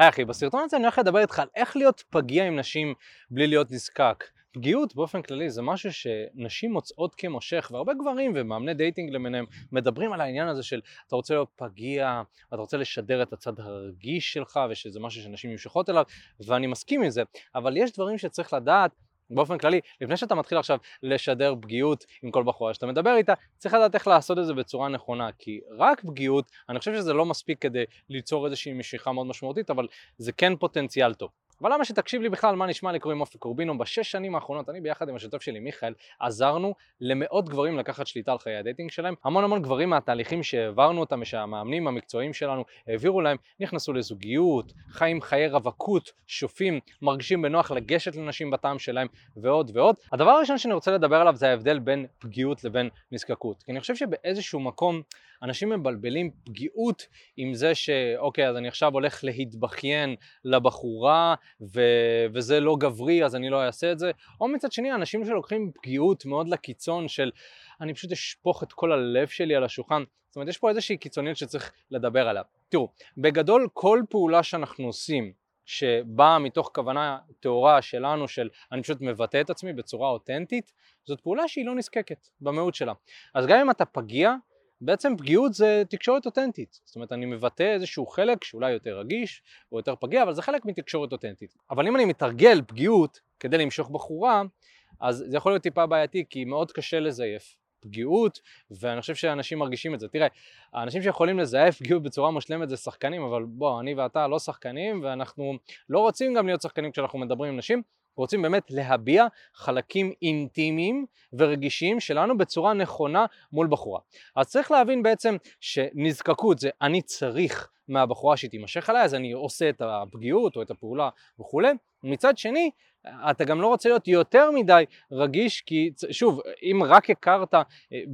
היי אחי, בסרטון הזה אני הולך לדבר איתך על איך להיות פגיע עם נשים בלי להיות נזקק. פגיעות באופן כללי זה משהו שנשים מוצאות כמושך, והרבה גברים ומאמני dating למיניהם מדברים על העניין הזה של אתה רוצה להיות פגיע, אתה רוצה לשדר את הצד הרגיש שלך, ושזה משהו שנשים נמשכות אליו, ואני מסכים עם זה, אבל יש דברים שצריך לדעת באופן כללי, לפני שאתה מתחיל עכשיו לשדר פגיעות עם כל בחורה שאתה מדבר איתה, צריך לדעת איך לעשות את זה בצורה נכונה, כי רק פגיעות, אני חושב שזה לא מספיק כדי ליצור איזושהי משיכה מאוד משמעותית, אבל זה כן פוטנציאל טוב. אבל למה שתקשיב לי בכלל מה נשמע? לי קוראים אופי קורבינו? בשש שנים האחרונות אני ביחד עם השותף שלי מיכאל עזרנו למאות גברים לקחת שליטה על חיי ה dating שלהם. המון המון גברים מהתהליכים שהעברנו אותם ושהמאמנים המקצועיים שלנו העבירו להם נכנסו לזוגיות חיים חיי רווקות שופים מרגישים בנוח לגשת לנשים בטעם שלהם ועוד ועוד. הדבר הראשון שאני רוצה לדבר עליו זה ההבדל בין פגיעות לבין נזקקות. כי אני חושב שבאיזשהו מקום אנשים מבלבלים פגיעות עם זה שאוקיי אז אני עכשיו הולך להתבכיין לבחורה ו- וזה לא גברי אז אני לא אעשה את זה, או מצד שני אנשים שלוקחים פגיעות מאוד לקיצון של אני פשוט אשפוך את כל הלב שלי על השולחן, זאת אומרת יש פה איזושהי קיצוניות שצריך לדבר עליה. תראו, בגדול כל פעולה שאנחנו עושים שבאה מתוך כוונה טהורה שלנו של אני פשוט מבטא את עצמי בצורה אותנטית, זאת פעולה שהיא לא נזקקת במהות שלה. אז גם אם אתה פגיע, בעצם פגיעות זה תקשורת אותנטית, זאת אומרת אני מבטא איזשהו חלק שאולי יותר רגיש או יותר פגיע, אבל זה חלק מתקשורת אותנטית. אבל אם אני מתרגל פגיעות כדי למשוך בחורה, אז זה יכול להיות טיפה בעייתי כי מאוד קשה לזייף פגיעות, ואני חושב שאנשים מרגישים את זה. תראה, האנשים שיכולים לזייף פגיעות בצורה מושלמת זה שחקנים, אבל בוא, אני ואתה לא שחקנים, ואנחנו לא רוצים גם להיות שחקנים כשאנחנו מדברים עם נשים, רוצים באמת להביע חלקים אינטימיים ורגישים שלנו בצורה נכונה מול בחורה. אז צריך להבין בעצם שנזקקות זה אני צריך מהבחורה שהיא תימשך עליי, אז אני עושה את הפגיעות או את הפעולה וכולי. מצד שני, אתה גם לא רוצה להיות יותר מדי רגיש, כי שוב, אם רק הכרת אה,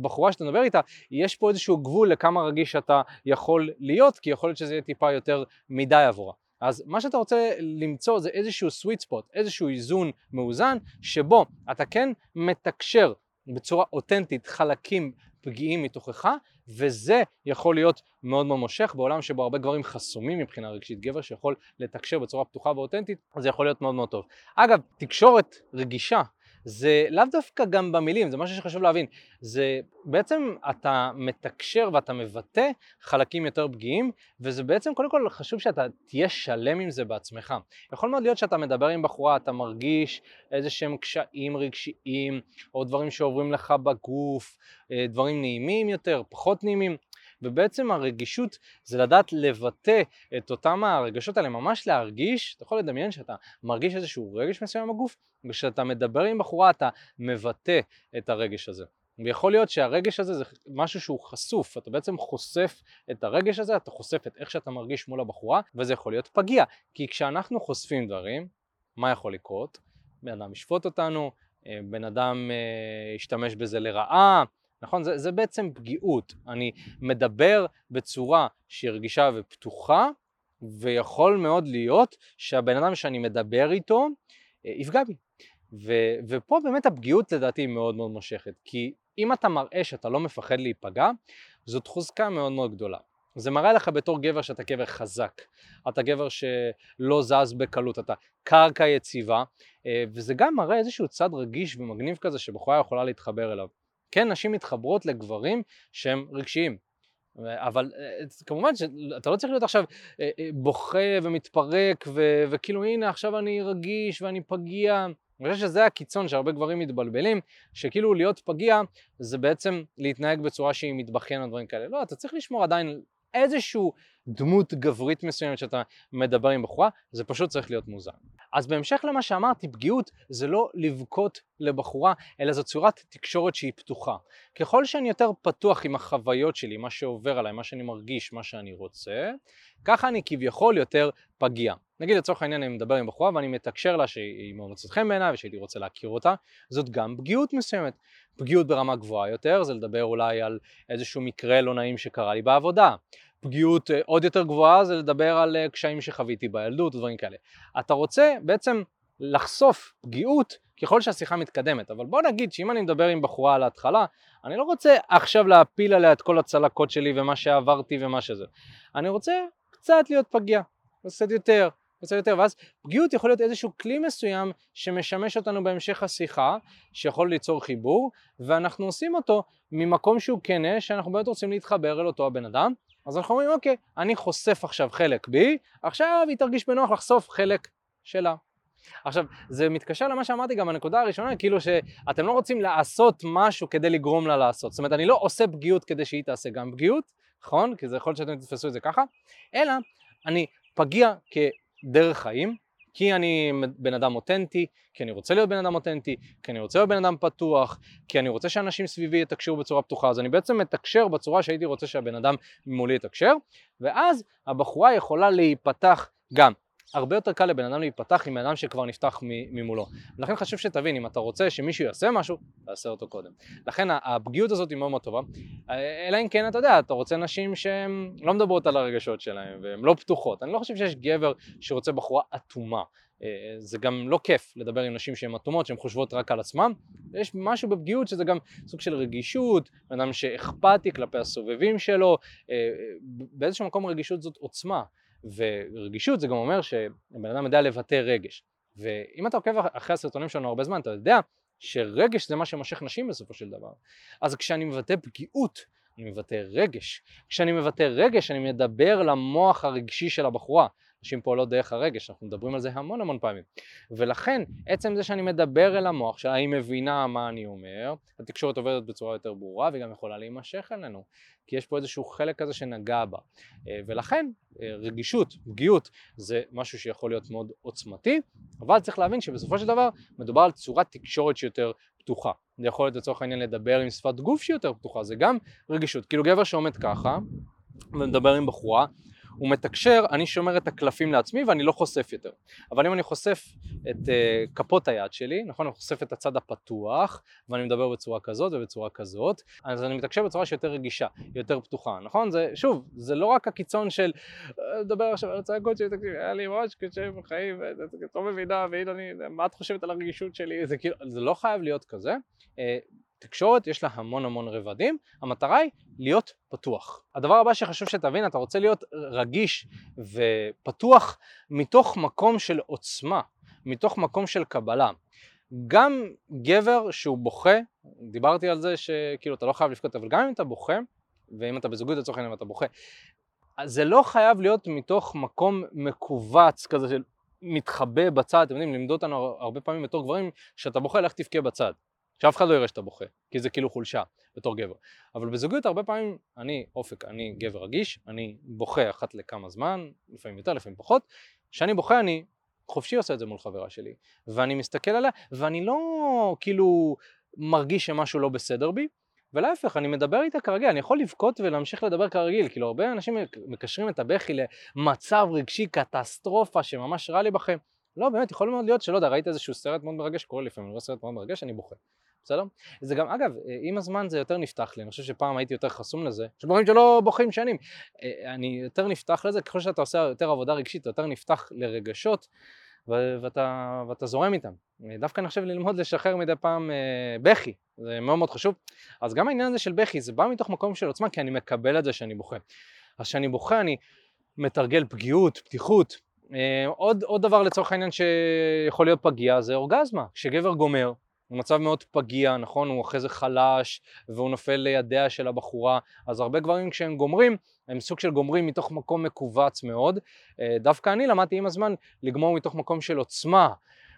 בחורה שאתה מדבר איתה, יש פה איזשהו גבול לכמה רגיש אתה יכול להיות, כי יכול להיות שזה יהיה טיפה יותר מדי עבורה. אז מה שאתה רוצה למצוא זה איזשהו sweet spot, איזשהו איזון מאוזן, שבו אתה כן מתקשר בצורה אותנטית חלקים פגיעים מתוכך, וזה יכול להיות מאוד מאוד מושך בעולם שבו הרבה גברים חסומים מבחינה רגשית. גבר שיכול לתקשר בצורה פתוחה ואותנטית, זה יכול להיות מאוד מאוד טוב. אגב, תקשורת רגישה זה לאו דווקא גם במילים, זה משהו שחשוב להבין. זה בעצם אתה מתקשר ואתה מבטא חלקים יותר פגיעים, וזה בעצם קודם כל חשוב שאתה תהיה שלם עם זה בעצמך. יכול מאוד להיות שאתה מדבר עם בחורה, אתה מרגיש איזה שהם קשיים רגשיים, או דברים שעוברים לך בגוף, אה, דברים נעימים יותר, פחות נעימים. ובעצם הרגישות זה לדעת לבטא את אותם הרגשות האלה, ממש להרגיש, אתה יכול לדמיין שאתה מרגיש איזשהו רגש מסוים בגוף, וכשאתה מדבר עם בחורה אתה מבטא את הרגש הזה. ויכול להיות שהרגש הזה זה משהו שהוא חשוף, אתה בעצם חושף את הרגש הזה, אתה חושף את איך שאתה מרגיש מול הבחורה, וזה יכול להיות פגיע, כי כשאנחנו חושפים דברים, מה יכול לקרות? בן אדם ישפוט אותנו, אה, בן אדם אה, ישתמש בזה לרעה, נכון? זה, זה בעצם פגיעות. אני מדבר בצורה שהיא רגישה ופתוחה, ויכול מאוד להיות שהבן אדם שאני מדבר איתו אה, יפגע בי. ו, ופה באמת הפגיעות לדעתי היא מאוד מאוד מושכת, כי אם אתה מראה שאתה לא מפחד להיפגע, זאת חוזקה מאוד מאוד גדולה. זה מראה לך בתור גבר שאתה גבר חזק, אתה גבר שלא זז בקלות, אתה קרקע יציבה, אה, וזה גם מראה איזשהו צד רגיש ומגניב כזה שבחורה יכולה להתחבר אליו. כן, נשים מתחברות לגברים שהם רגשיים, אבל אה, כמובן שאתה לא צריך להיות עכשיו אה, אה, בוכה ומתפרק ו- וכאילו הנה עכשיו אני רגיש ואני פגיע. אני חושב שזה הקיצון שהרבה גברים מתבלבלים, שכאילו להיות פגיע זה בעצם להתנהג בצורה שהיא מתבכיין או דברים כאלה. לא, אתה צריך לשמור עדיין איזשהו דמות גברית מסוימת שאתה מדבר עם בחורה, זה פשוט צריך להיות מוזר. אז בהמשך למה שאמרתי, פגיעות זה לא לבכות לבחורה, אלא זו צורת תקשורת שהיא פתוחה. ככל שאני יותר פתוח עם החוויות שלי, מה שעובר עליי, מה שאני מרגיש, מה שאני רוצה, ככה אני כביכול יותר פגיע. נגיד לצורך העניין אני מדבר עם בחורה ואני מתקשר לה שהיא מאוד מוצאת חן בעיניי ושהייתי רוצה להכיר אותה, זאת גם פגיעות מסוימת. פגיעות ברמה גבוהה יותר זה לדבר אולי על איזשהו מקרה לא נעים שקרה לי בעבודה. פגיעות אה, עוד יותר גבוהה זה לדבר על אה, קשיים שחוויתי בילדות ודברים כאלה. אתה רוצה בעצם לחשוף פגיעות ככל שהשיחה מתקדמת, אבל בוא נגיד שאם אני מדבר עם בחורה על ההתחלה, אני לא רוצה עכשיו להפיל עליה את כל הצלקות שלי ומה שעברתי ומה שזה. אני רוצה קצת להיות פגיע, קצת יותר, קצת יותר, ואז פגיעות יכול להיות איזשהו כלי מסוים שמשמש אותנו בהמשך השיחה, שיכול ליצור חיבור, ואנחנו עושים אותו ממקום שהוא כנה, שאנחנו באמת רוצים להתחבר אל אותו הבן אדם, אז אנחנו אומרים, אוקיי, אני חושף עכשיו חלק בי, עכשיו היא תרגיש בנוח לחשוף חלק שלה. עכשיו, זה מתקשר למה שאמרתי גם בנקודה הראשונה, כאילו שאתם לא רוצים לעשות משהו כדי לגרום לה לעשות. זאת אומרת, אני לא עושה פגיעות כדי שהיא תעשה גם פגיעות, נכון? כי זה יכול להיות שאתם תתפסו את זה ככה, אלא אני פגיע כדרך חיים, כי אני בן אדם אותנטי, כי אני רוצה להיות בן אדם אותנטי, כי אני רוצה להיות בן אדם פתוח, כי אני רוצה שאנשים סביבי יתקשרו בצורה פתוחה, אז אני בעצם מתקשר בצורה שהייתי רוצה שהבן אדם מולי יתקשר, ואז הבחורה יכולה להיפתח גם. הרבה יותר קל לבן אדם להיפתח עם בן אדם שכבר נפתח ממולו. לכן חשוב שתבין, אם אתה רוצה שמישהו יעשה משהו, תעשה אותו קודם. לכן הפגיעות הזאת היא מאוד מאוד טובה, אלא אם כן אתה יודע, אתה רוצה נשים שהן לא מדברות על הרגשות שלהן והן לא פתוחות. אני לא חושב שיש גבר שרוצה בחורה אטומה. אה, זה גם לא כיף לדבר עם נשים שהן אטומות, שהן חושבות רק על עצמן. יש משהו בפגיעות שזה גם סוג של רגישות, בן אדם שאכפתי כלפי הסובבים שלו, אה, באיזשהו מקום רגישות זאת עוצמה. ורגישות זה גם אומר שבן אדם יודע לבטא רגש. ואם אתה עוקב אחרי הסרטונים שלנו הרבה זמן, אתה יודע שרגש זה מה שמושך נשים בסופו של דבר. אז כשאני מבטא פגיעות, אני מבטא רגש. כשאני מבטא רגש, אני מדבר למוח הרגשי של הבחורה. נשים פועלות דרך הרגש, אנחנו מדברים על זה המון המון פעמים. ולכן, עצם זה שאני מדבר אל המוח שלה, היא מבינה מה אני אומר, התקשורת עובדת בצורה יותר ברורה וגם יכולה להימשך אלינו, כי יש פה איזשהו חלק כזה שנגע בה. אה, ולכן, אה, רגישות, פגיעות, זה משהו שיכול להיות מאוד עוצמתי, אבל צריך להבין שבסופו של דבר מדובר על צורת תקשורת שיותר פתוחה. זה יכול להיות לצורך העניין לדבר עם שפת גוף שהיא יותר פתוחה, זה גם רגישות. כאילו גבר שעומד ככה ומדבר עם בחורה, הוא מתקשר, אני שומר את הקלפים לעצמי ואני לא חושף יותר. אבל אם אני חושף את uh, כפות היד שלי, נכון? אני חושף את הצד הפתוח, ואני מדבר בצורה כזאת ובצורה כזאת, אז אני מתקשר בצורה שיותר רגישה, יותר פתוחה, נכון? זה, שוב, זה לא רק הקיצון של לדבר אה, עכשיו על הצעקות שלי, תקשיב, היה לי ממש קשה בחיים, את לא מבינה, והנה אני, מה את חושבת על הרגישות שלי? זה כאילו, זה לא חייב להיות כזה. תקשורת יש לה המון המון רבדים, המטרה היא להיות פתוח. הדבר הבא שחשוב שתבין, אתה רוצה להיות רגיש ופתוח מתוך מקום של עוצמה, מתוך מקום של קבלה. גם גבר שהוא בוכה, דיברתי על זה שכאילו אתה לא חייב לבכות, אבל גם אם אתה בוכה, ואם אתה בזוגיות לצורך העניין ואתה בוכה, זה לא חייב להיות מתוך מקום מכווץ כזה של מתחבא בצד, אתם יודעים, לימדו אותנו הרבה פעמים בתור גברים, שאתה בוכה, לך תבכה בצד. שאף אחד לא יראה שאתה בוכה, כי זה כאילו חולשה בתור גבר. אבל בזוגיות הרבה פעמים, אני אופק, אני גבר רגיש, אני בוכה אחת לכמה זמן, לפעמים יותר, לפעמים פחות. כשאני בוכה אני חופשי עושה את זה מול חברה שלי, ואני מסתכל עליה, ואני לא כאילו מרגיש שמשהו לא בסדר בי, ולהפך, אני מדבר איתה כרגיל, אני יכול לבכות ולהמשיך לדבר כרגיל, כאילו הרבה אנשים מקשרים את הבכי למצב רגשי קטסטרופה שממש רע לי בכם. לא, באמת, יכול מאוד להיות שלא יודע, ראית איזשהו סרט מאוד מרגש, קורה לפעמים, רואה סרט מאוד מרגש, אני בוכה. בסדר? זה גם, אגב, עם הזמן זה יותר נפתח לי, אני חושב שפעם הייתי יותר חסום לזה, יש דברים שלא בוכים שנים. אה, אני יותר נפתח לזה, ככל שאתה עושה יותר עבודה רגשית, אתה יותר נפתח לרגשות, ואתה, ואתה זורם איתם. דווקא אני חושב ללמוד לשחרר מדי פעם אה, בכי, זה מאוד מאוד חשוב. אז גם העניין הזה של בכי, זה בא מתוך מקום של עוצמה, כי אני מקבל את זה שאני בוכה. אז כשאני בוכה אני מתרגל פגיעות, פתיחות. אה, עוד, עוד דבר לצורך העניין שיכול להיות פגיע זה אורגזמה. כשגבר גומר, הוא מצב מאוד פגיע, נכון? הוא אחרי זה חלש והוא נופל לידיה של הבחורה, אז הרבה גברים כשהם גומרים, הם סוג של גומרים מתוך מקום מכווץ מאוד. אה, דווקא אני למדתי עם הזמן לגמור מתוך מקום של עוצמה,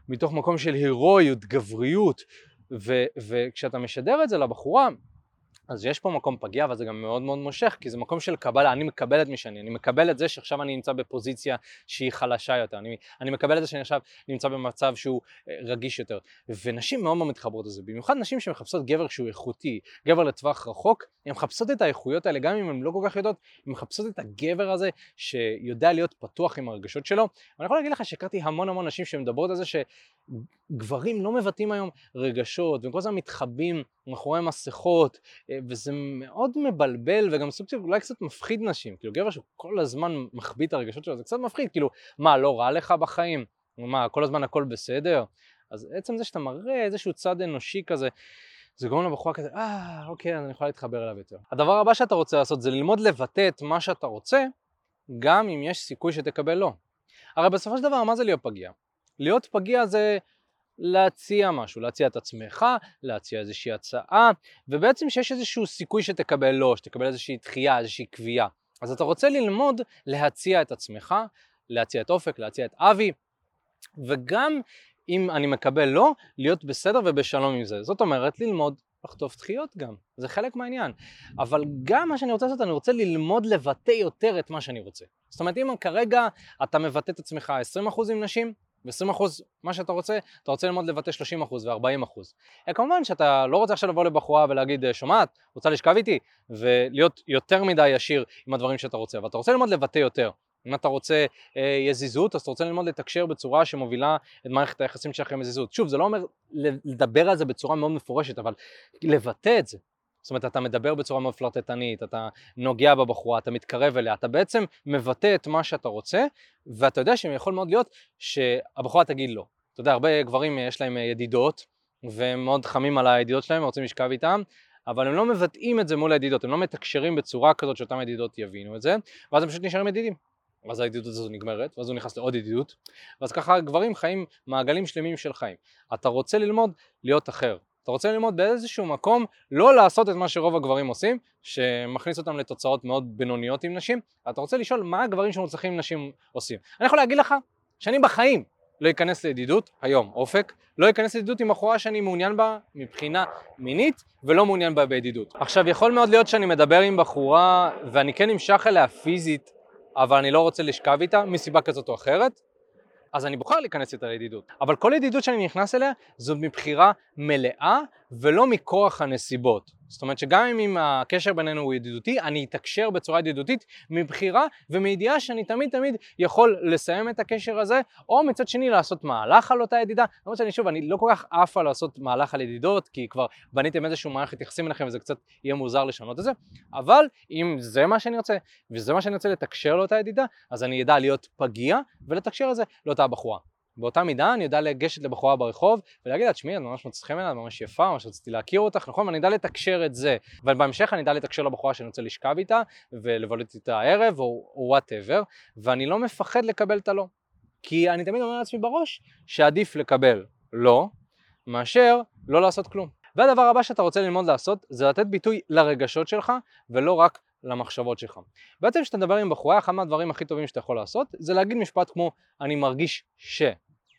מתוך מקום של הירואיות, גבריות, ו- וכשאתה משדר את זה לבחורה, אז יש פה מקום פגיע, אבל זה גם מאוד מאוד מושך, כי זה מקום של קבלה, אני מקבל את מי שאני, אני מקבל את זה שעכשיו אני נמצא בפוזיציה שהיא חלשה יותר, אני, אני מקבל את זה שאני עכשיו נמצא במצב שהוא אה, רגיש יותר, ונשים מאוד מאוד מתחברות לזה, במיוחד נשים שמחפשות גבר שהוא איכותי, גבר לטווח רחוק, הן מחפשות את האיכויות האלה, גם אם הן לא כל כך יודעות, הן מחפשות את הגבר הזה שיודע להיות פתוח עם הרגשות שלו, ואני יכול להגיד לך שהכרתי המון המון נשים שמדברות על זה שגברים לא מבטאים היום רגשות, והם כל הזמן מתחבאים מאחורי מסכות, אה, וזה מאוד מבלבל וגם סוג של אולי קצת מפחיד נשים, כאילו גבר שכל הזמן מחביא את הרגשות שלו, זה קצת מפחיד, כאילו מה לא רע לך בחיים? מה כל הזמן הכל בסדר? אז עצם זה שאתה מראה איזשהו צד אנושי כזה, זה גורם לבחורה כזה, אה, אוקיי, אז אני יכולה להתחבר אליו יותר. הדבר הבא שאתה רוצה לעשות זה ללמוד לבטא את מה שאתה רוצה, גם אם יש סיכוי שתקבל לא. הרי בסופו של דבר, מה זה להיות פגיע? להיות פגיע זה להציע משהו, להציע את עצמך, להציע איזושהי הצעה, ובעצם שיש איזשהו סיכוי שתקבל לא, שתקבל איזושהי דחייה, איזושהי קביעה. אז אתה רוצה ללמוד להציע את עצמך, להציע את אופק, להציע את אבי, וגם אם אני מקבל לא, להיות בסדר ובשלום עם זה. זאת אומרת, ללמוד לחטוף דחיות גם, זה חלק מהעניין. אבל גם מה שאני רוצה לעשות, אני רוצה ללמוד לבטא יותר את מה שאני רוצה. זאת אומרת, אם כרגע אתה מבטא את עצמך 20% עם נשים, ו-20% מה שאתה רוצה, אתה רוצה ללמוד לבטא 30% ו-40%. כמובן שאתה לא רוצה עכשיו לבוא לבחורה ולהגיד, שומעת, רוצה לשכב איתי? ולהיות יותר מדי ישיר עם הדברים שאתה רוצה, אבל אתה רוצה ללמוד לבטא יותר. אם אתה רוצה אה, יזיזות, אז אתה רוצה ללמוד לתקשר בצורה שמובילה את מערכת היחסים שלכם יזיזות. שוב, זה לא אומר לדבר על זה בצורה מאוד מפורשת, אבל לבטא את זה. זאת אומרת, אתה מדבר בצורה מאוד פלרטטנית, אתה נוגע בבחורה, אתה מתקרב אליה, אתה בעצם מבטא את מה שאתה רוצה, ואתה יודע שיכול מאוד להיות שהבחורה תגיד לא. אתה יודע, הרבה גברים יש להם ידידות, והם מאוד חמים על הידידות שלהם, רוצים לשכב איתם, אבל הם לא מבטאים את זה מול הידידות, הם לא מתקשרים בצורה כזאת שאותם ידידות יבינו את זה, ואז הם פשוט נשארים ידידים. ואז הידידות הזו נגמרת, ואז הוא נכנס לעוד ידידות, ואז ככה גברים חיים מעגלים שלמים של חיים. אתה רוצה ללמוד להיות אחר. אתה רוצה ללמוד באיזשהו מקום לא לעשות את מה שרוב הגברים עושים, שמכניס אותם לתוצאות מאוד בינוניות עם נשים, אתה רוצה לשאול מה הגברים שמוצלחים עם נשים עושים. אני יכול להגיד לך שאני בחיים לא אכנס לידידות, היום אופק, לא אכנס לידידות עם בחורה שאני מעוניין בה מבחינה מינית ולא מעוניין בה בידידות. עכשיו יכול מאוד להיות שאני מדבר עם בחורה ואני כן נמשך אליה פיזית אבל אני לא רוצה לשכב איתה מסיבה כזאת או אחרת, אז אני בוחר להיכנס איתה לידידות. אבל כל ידידות שאני נכנס אליה זאת מבחירה מלאה ולא מכורח הנסיבות. זאת אומרת שגם אם הקשר בינינו הוא ידידותי, אני אתקשר בצורה ידידותית מבחירה ומידיעה שאני תמיד תמיד יכול לסיים את הקשר הזה, או מצד שני לעשות מהלך על אותה ידידה. למרות שאני שוב, אני לא כל כך על לעשות מהלך על ידידות, כי כבר בניתם איזשהו מערכת יחסים ביניכם וזה קצת יהיה מוזר לשנות את זה, אבל אם זה מה שאני רוצה, וזה מה שאני רוצה לתקשר לאותה ידידה, אז אני אדע להיות פגיע ולתקשר את זה לאותה בחורה. באותה מידה אני יודע לגשת לבחורה ברחוב ולהגיד לה, תשמעי, את ממש מוצאת חן בעיניי, את ממש יפה, ממש רציתי להכיר אותך, נכון? ואני אדע לתקשר את זה. אבל בהמשך אני אדע לתקשר לבחורה שאני רוצה לשכב איתה ולבלות איתה הערב או whatever, ואני לא מפחד לקבל את הלא. כי אני תמיד אומר לעצמי בראש שעדיף לקבל לא, מאשר לא לעשות כלום. והדבר הבא שאתה רוצה ללמוד לעשות זה לתת ביטוי לרגשות שלך ולא רק למחשבות שלך. בעצם כשאתה מדבר עם בחורה, אחד מהדברים הכי טובים שאתה יכול לעשות זה להגיד משפט כמו אני מרגיש ש.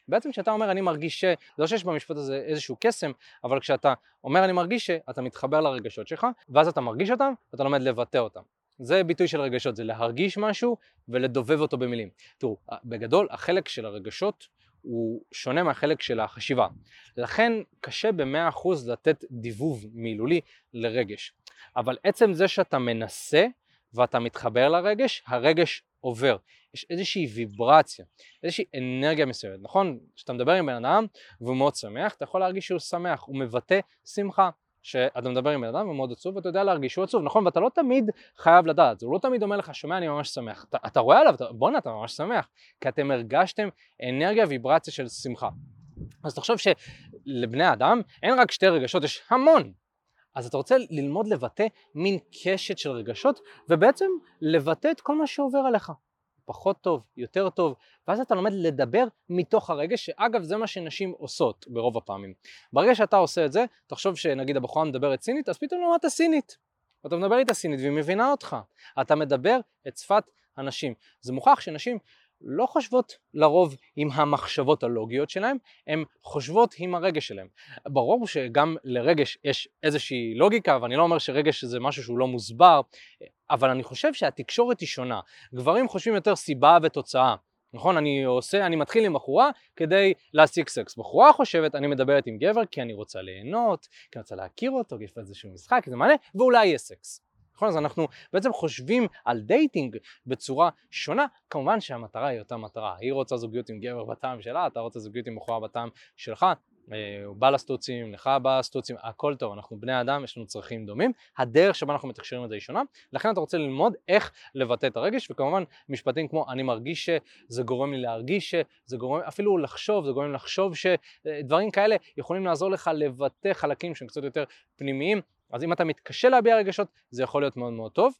בעצם כשאתה אומר אני מרגיש ש, לא שיש במשפט הזה איזשהו קסם, אבל כשאתה אומר אני מרגיש ש, אתה מתחבר לרגשות שלך, ואז אתה מרגיש אותם, ואתה לומד לבטא אותם. זה ביטוי של רגשות, זה להרגיש משהו ולדובב אותו במילים. תראו, בגדול החלק של הרגשות הוא שונה מהחלק של החשיבה. לכן קשה במאה אחוז לתת דיבוב מילולי לרגש. אבל עצם זה שאתה מנסה ואתה מתחבר לרגש, הרגש עובר. יש איזושהי ויברציה, איזושהי אנרגיה מסוימת, נכון? כשאתה מדבר עם בן אדם והוא מאוד שמח, אתה יכול להרגיש שהוא שמח, הוא מבטא שמחה. שאתה מדבר עם בן אדם ומאוד עצוב ואתה יודע להרגיש שהוא עצוב, נכון? ואתה לא תמיד חייב לדעת, הוא לא תמיד אומר לך, שומע, אני ממש שמח. אתה, אתה רואה עליו, בואנה, אתה ממש שמח, כי אתם הרגשתם אנרגיה, ויברציה של שמחה. אז תחשוב שלבני אדם אין רק שתי רגשות, יש המון. אז אתה רוצה ללמוד לבטא מין קשת של רגשות, ובעצם לבטא את כל מה שעובר עליך. פחות טוב, יותר טוב, ואז אתה לומד לדבר מתוך הרגש, שאגב זה מה שנשים עושות ברוב הפעמים. ברגע שאתה עושה את זה, תחשוב שנגיד הבחורה מדברת סינית, אז פתאום למדת סינית. אתה מדבר איתה סינית והיא מבינה אותך. אתה מדבר את שפת הנשים. זה מוכח שנשים לא חושבות לרוב עם המחשבות הלוגיות שלהם, הן חושבות עם הרגש שלהם. ברור שגם לרגש יש איזושהי לוגיקה, ואני לא אומר שרגש זה משהו שהוא לא מוסבר, אבל אני חושב שהתקשורת היא שונה. גברים חושבים יותר סיבה ותוצאה. נכון? אני עושה, אני מתחיל עם בחורה כדי להשיג סקס. בחורה חושבת, אני מדברת עם גבר כי אני רוצה ליהנות, כי אני רוצה להכיר אותו, כי יש איזשהו משחק, כי זה מעלה, ואולי יהיה סקס. נכון? אז אנחנו בעצם חושבים על dating בצורה שונה, כמובן שהמטרה היא אותה מטרה. היא רוצה זוגיות עם גבר בטעם שלה, אתה רוצה זוגיות עם בחורה בטעם שלך, אה, לה בא לסטוצים, לך בא לסטוצים, הכל טוב, אנחנו בני אדם, יש לנו צרכים דומים, הדרך שבה אנחנו מתקשרים את זה היא שונה, לכן אתה רוצה ללמוד איך לבטא את הרגש, וכמובן משפטים כמו אני מרגיש שזה גורם לי להרגיש שזה גורם אפילו לחשוב, זה גורם לחשוב שדברים כאלה יכולים לעזור לך לבטא חלקים שהם קצת יותר פנימיים, אז אם אתה מתקשה להביע רגשות זה יכול להיות מאוד מאוד טוב.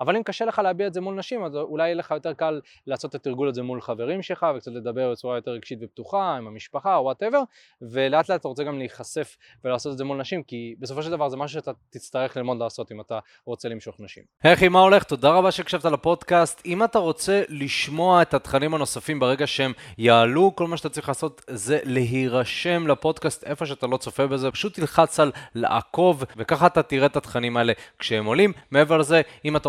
אבל אם קשה לך להביע את זה מול נשים, אז אולי יהיה לך יותר קל לעשות את התרגול הזה מול חברים שלך, וקצת לדבר בצורה יותר רגשית ופתוחה, עם המשפחה וואטאבר, ולאט לאט אתה רוצה גם להיחשף ולעשות את זה מול נשים, כי בסופו של דבר זה משהו שאתה תצטרך ללמוד לעשות אם אתה רוצה למשוך נשים. היי אחי, מה הולך? תודה רבה שהקשבת לפודקאסט. אם אתה רוצה לשמוע את התכנים הנוספים ברגע שהם יעלו, כל מה שאתה צריך לעשות זה להירשם לפודקאסט איפה שאתה לא צופה בזה, פשוט תלחץ על לעקוב, וככה אתה תראה את התכנים האלה כשהם עולים. מעבר לזה, אם אתה